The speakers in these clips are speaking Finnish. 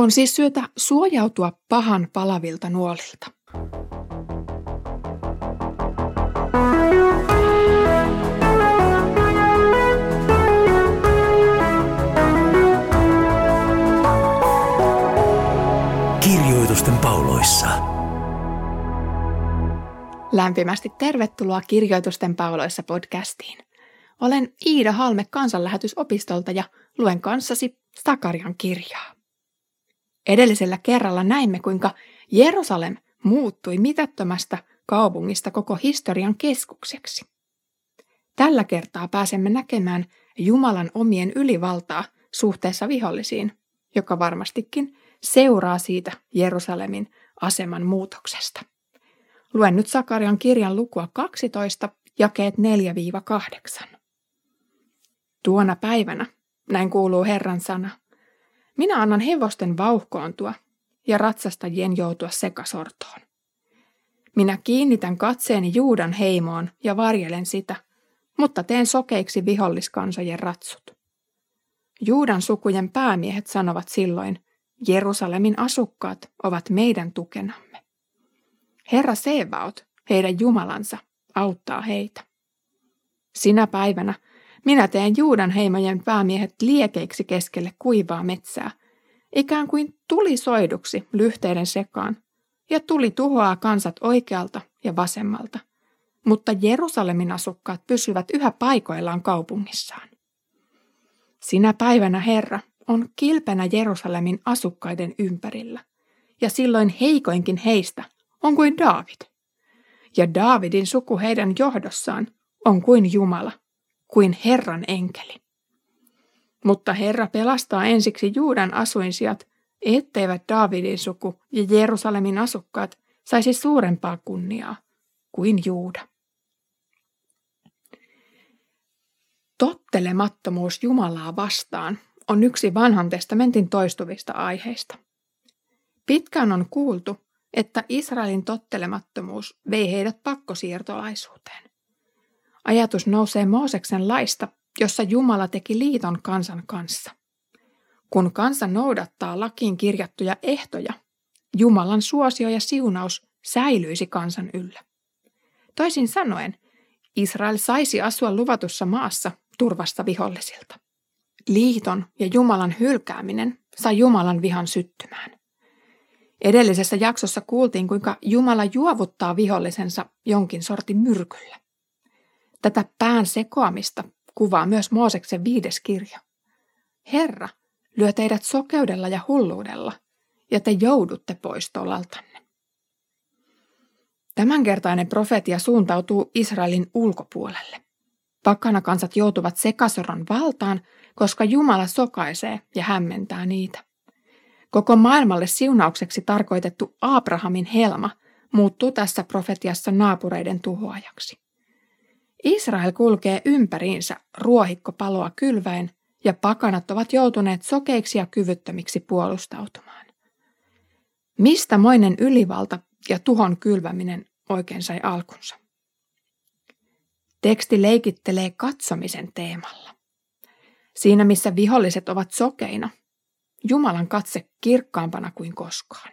On siis syytä suojautua pahan palavilta nuolilta. Kirjoitusten pauloissa. Lämpimästi tervetuloa Kirjoitusten pauloissa podcastiin. Olen Iida Halme kansanlähetysopistolta ja luen kanssasi Sakarian kirjaa. Edellisellä kerralla näimme, kuinka Jerusalem muuttui mitättömästä kaupungista koko historian keskukseksi. Tällä kertaa pääsemme näkemään Jumalan omien ylivaltaa suhteessa vihollisiin, joka varmastikin seuraa siitä Jerusalemin aseman muutoksesta. Luen nyt Sakarian kirjan lukua 12, jakeet 4-8. Tuona päivänä, näin kuuluu Herran sana, minä annan hevosten vauhkoontua ja ratsastajien joutua sekasortoon. Minä kiinnitän katseeni Juudan heimoon ja varjelen sitä, mutta teen sokeiksi viholliskansojen ratsut. Juudan sukujen päämiehet sanovat silloin, Jerusalemin asukkaat ovat meidän tukenamme. Herra Sevaot, heidän Jumalansa, auttaa heitä. Sinä päivänä minä teen Juudan heimojen päämiehet liekeiksi keskelle kuivaa metsää, ikään kuin tuli soiduksi lyhteiden sekaan, ja tuli tuhoaa kansat oikealta ja vasemmalta, mutta Jerusalemin asukkaat pysyvät yhä paikoillaan kaupungissaan. Sinä päivänä Herra on kilpenä Jerusalemin asukkaiden ympärillä, ja silloin heikoinkin heistä on kuin Daavid. Ja Daavidin suku heidän johdossaan on kuin Jumala, kuin Herran enkeli. Mutta Herra pelastaa ensiksi Juudan asuinsijat, etteivät Daavidin suku ja Jerusalemin asukkaat saisi suurempaa kunniaa kuin Juuda. Tottelemattomuus Jumalaa vastaan on yksi vanhan testamentin toistuvista aiheista. Pitkään on kuultu, että Israelin tottelemattomuus vei heidät pakkosiirtolaisuuteen. Ajatus nousee Mooseksen laista, jossa Jumala teki liiton kansan kanssa. Kun kansa noudattaa lakiin kirjattuja ehtoja, Jumalan suosio ja siunaus säilyisi kansan yllä. Toisin sanoen, Israel saisi asua luvatussa maassa turvasta vihollisilta. Liiton ja Jumalan hylkääminen sai Jumalan vihan syttymään. Edellisessä jaksossa kuultiin, kuinka Jumala juovuttaa vihollisensa jonkin sortin myrkyllä. Tätä pään sekoamista kuvaa myös Mooseksen viides kirja. Herra lyö teidät sokeudella ja hulluudella, ja te joudutte pois tolaltanne. Tämänkertainen profetia suuntautuu Israelin ulkopuolelle. Pakanakansat joutuvat sekasoron valtaan, koska Jumala sokaisee ja hämmentää niitä. Koko maailmalle siunaukseksi tarkoitettu Abrahamin helma muuttuu tässä profetiassa naapureiden tuhoajaksi. Israel kulkee ympäriinsä ruohikkopaloa kylväen ja pakanat ovat joutuneet sokeiksi ja kyvyttömiksi puolustautumaan. Mistä moinen ylivalta ja tuhon kylväminen oikein sai alkunsa? Teksti leikittelee katsomisen teemalla. Siinä missä viholliset ovat sokeina, Jumalan katse kirkkaampana kuin koskaan.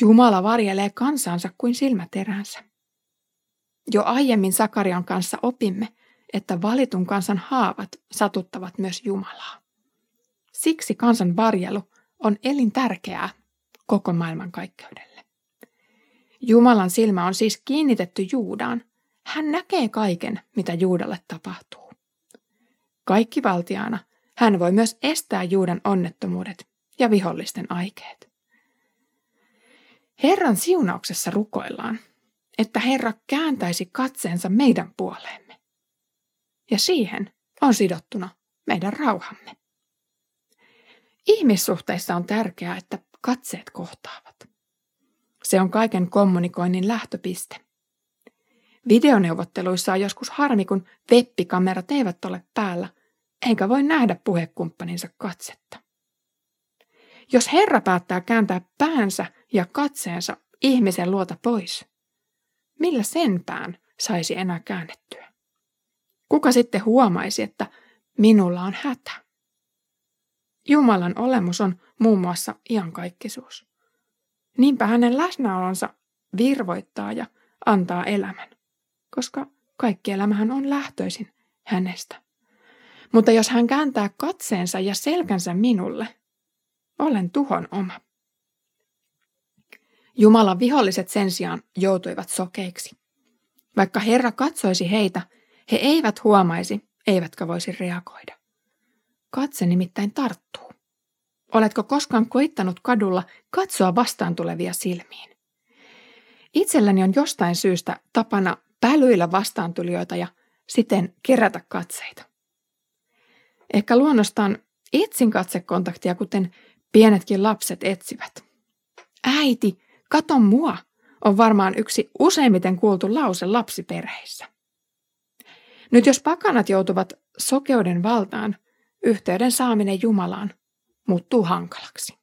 Jumala varjelee kansansa kuin silmäteränsä. Jo aiemmin Sakarian kanssa opimme, että valitun kansan haavat satuttavat myös Jumalaa. Siksi kansan varjelu on elintärkeää koko maailman kaikkeudelle. Jumalan silmä on siis kiinnitetty Juudaan. Hän näkee kaiken, mitä Juudalle tapahtuu. Kaikki valtiaana hän voi myös estää Juudan onnettomuudet ja vihollisten aikeet. Herran siunauksessa rukoillaan, että Herra kääntäisi katseensa meidän puoleemme. Ja siihen on sidottuna meidän rauhamme. Ihmissuhteissa on tärkeää, että katseet kohtaavat. Se on kaiken kommunikoinnin lähtöpiste. Videoneuvotteluissa on joskus harmi, kun webbikamerat eivät ole päällä, eikä voi nähdä puhekumppaninsa katsetta. Jos Herra päättää kääntää päänsä ja katseensa ihmisen luota pois, millä sen pään saisi enää Jumalan olemus on muun muassa iankaikkisuus. Niinpä hänen läsnäolonsa virvoittaa ja antaa elämän, koska kaikki elämähän on lähtöisin hänestä. Mutta jos hän kääntää katseensa ja selkänsä minulle, olen tuhon oma. Jumalan viholliset sen sijaan joutuivat sokeiksi. Vaikka Herra katsoisi heitä, he eivät huomaisi, eivätkä voisi reagoida. Katse nimittäin tarttuu. Oletko koskaan koittanut kadulla katsoa vastaan tulevia silmiin? Itselläni on jostain syystä tapana pälyillä vastaantulijoita ja siten kerätä katseita. Ehkä luonnostaan etsin katsekontaktia, kuten pienetkin lapset etsivät. Äiti, kato mua, on varmaan yksi useimmiten kuultu lause lapsiperheissä. Nyt jos pakanat joutuvat sokeuden valtaan, yhteyden saaminen Jumalaan muuttuu hankalaksi.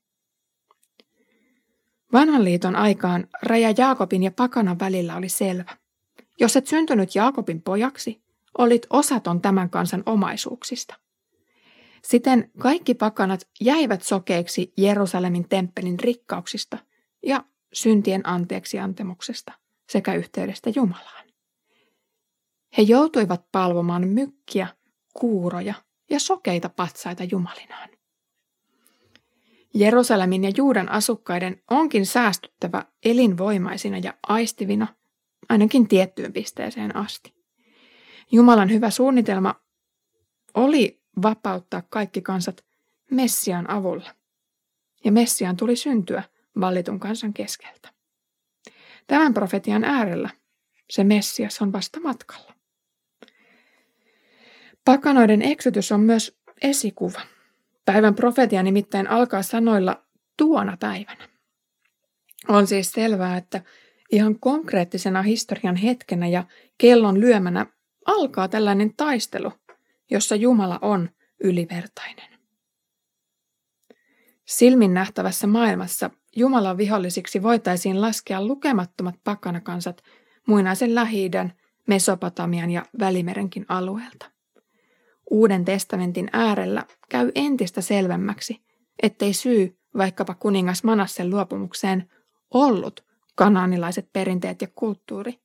Vanhan liiton aikaan raja Jaakobin ja pakanan välillä oli selvä. Jos et syntynyt Jaakobin pojaksi, olit osaton tämän kansan omaisuuksista. Siten kaikki pakanat jäivät sokeiksi Jerusalemin temppelin rikkauksista ja syntien anteeksi antemuksesta sekä yhteydestä Jumalaan. He joutuivat palvomaan mykkiä, kuuroja ja sokeita patsaita jumalinaan. Jerusalemin ja Juudan asukkaiden onkin säästyttävä elinvoimaisina ja aistivina ainakin tiettyyn pisteeseen asti. Jumalan hyvä suunnitelma oli vapauttaa kaikki kansat Messian avulla. Ja Messian tuli syntyä valitun kansan keskeltä. Tämän profetian äärellä se Messias on vasta matkalla. Pakanoiden eksytys on myös esikuva. Päivän profetia nimittäin alkaa sanoilla tuona päivänä. On siis selvää, että ihan konkreettisena historian hetkenä ja kellon lyömänä alkaa tällainen taistelu, jossa Jumala on ylivertainen. Silmin nähtävässä maailmassa Jumalan vihollisiksi voitaisiin laskea lukemattomat pakanakansat muinaisen lähi Mesopotamian ja Välimerenkin alueelta. Uuden testamentin äärellä käy entistä selvemmäksi, ettei syy vaikkapa kuningas Manassen luopumukseen ollut kanaanilaiset perinteet ja kulttuuri,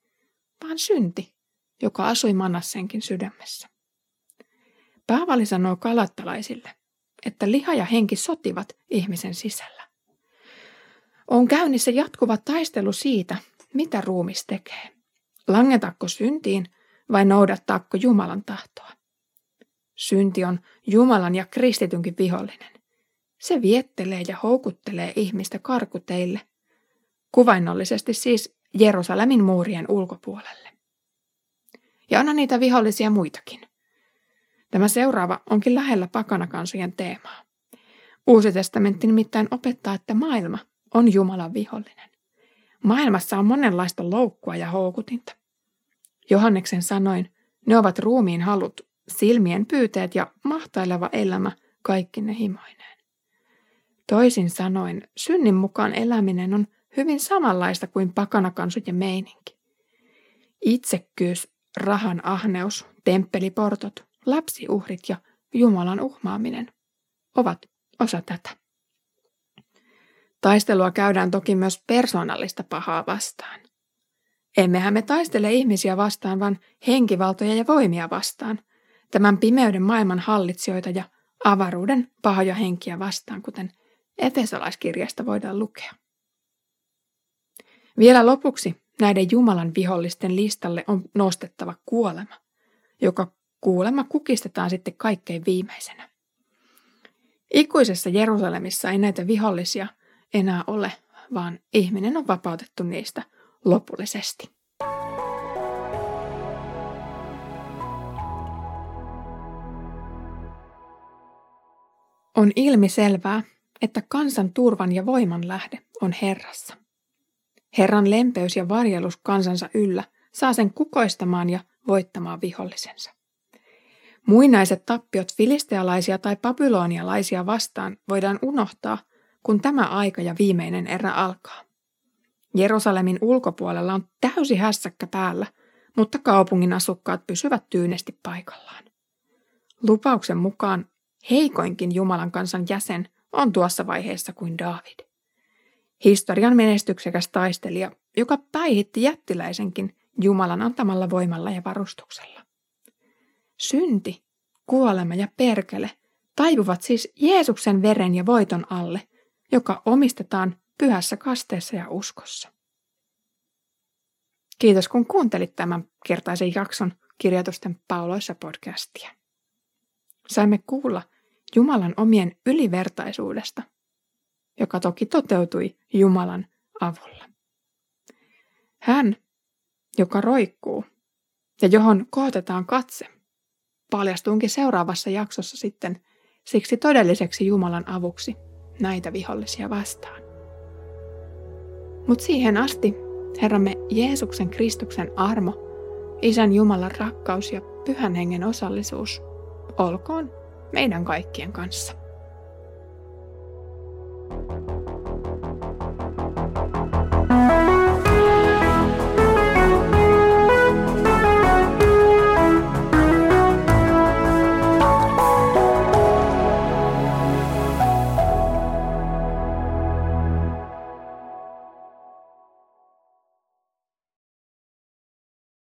vaan synti, joka asui Manassenkin sydämessä. Paavali sanoo kalattalaisille, että liha ja henki sotivat ihmisen sisällä. On käynnissä jatkuva taistelu siitä, mitä ruumis tekee. Langetakko syntiin vai noudattaako Jumalan tahtoa? Synti on Jumalan ja kristitynkin vihollinen. Se viettelee ja houkuttelee ihmistä karkuteille, kuvainnollisesti siis Jerusalemin muurien ulkopuolelle. Ja onhan niitä vihollisia muitakin. Tämä seuraava onkin lähellä pakanakansojen teemaa. Uusi testamentti nimittäin opettaa, että maailma on Jumalan vihollinen. Maailmassa on monenlaista loukkua ja houkutinta. Johanneksen sanoin, ne ovat ruumiin halut, silmien pyyteet ja mahtaileva elämä kaikki ne himoineen. Toisin sanoen, synnin mukaan eläminen on hyvin samanlaista kuin pakanakansojen meininki. Itsekkyys, rahan ahneus, temppeliportot, lapsiuhrit ja Jumalan uhmaaminen ovat osa tätä. Taistelua käydään toki myös persoonallista pahaa vastaan. Emmehän me taistele ihmisiä vastaan, vaan henkivaltoja ja voimia vastaan, tämän pimeyden maailman hallitsijoita ja avaruuden pahoja henkiä vastaan, kuten Efesolaiskirjasta voidaan lukea. Vielä lopuksi näiden Jumalan vihollisten listalle on nostettava kuolema, joka kuulemma kukistetaan sitten kaikkein viimeisenä. Ikuisessa Jerusalemissa ei näitä vihollisia enää ole, vaan ihminen on vapautettu niistä lopullisesti. On ilmi selvää, että kansan turvan ja voiman lähde on Herrassa. Herran lempeys ja varjelus kansansa yllä saa sen kukoistamaan ja voittamaan vihollisensa. Muinaiset tappiot filistealaisia tai babylonialaisia vastaan voidaan unohtaa, kun tämä aika ja viimeinen erä alkaa. Jerusalemin ulkopuolella on täysi hässäkkä päällä, mutta kaupungin asukkaat pysyvät tyynesti paikallaan. Lupauksen mukaan heikoinkin Jumalan kansan jäsen on tuossa vaiheessa kuin David. Historian menestyksekäs taistelija, joka päihitti jättiläisenkin Jumalan antamalla voimalla ja varustuksella. Synti, kuolema ja perkele taipuvat siis Jeesuksen veren ja voiton alle, joka omistetaan pyhässä kasteessa ja uskossa. Kiitos kun kuuntelit tämän kertaisen jakson kirjoitusten pauloissa podcastia. Saimme kuulla Jumalan omien ylivertaisuudesta, joka toki toteutui Jumalan avulla. Hän, joka roikkuu ja johon kohotetaan katse, paljastuunkin seuraavassa jaksossa sitten siksi todelliseksi Jumalan avuksi näitä vihollisia vastaan. Mutta siihen asti Herramme Jeesuksen Kristuksen armo, Isän Jumalan rakkaus ja Pyhän Hengen osallisuus olkoon meidän kaikkien kanssa. thank you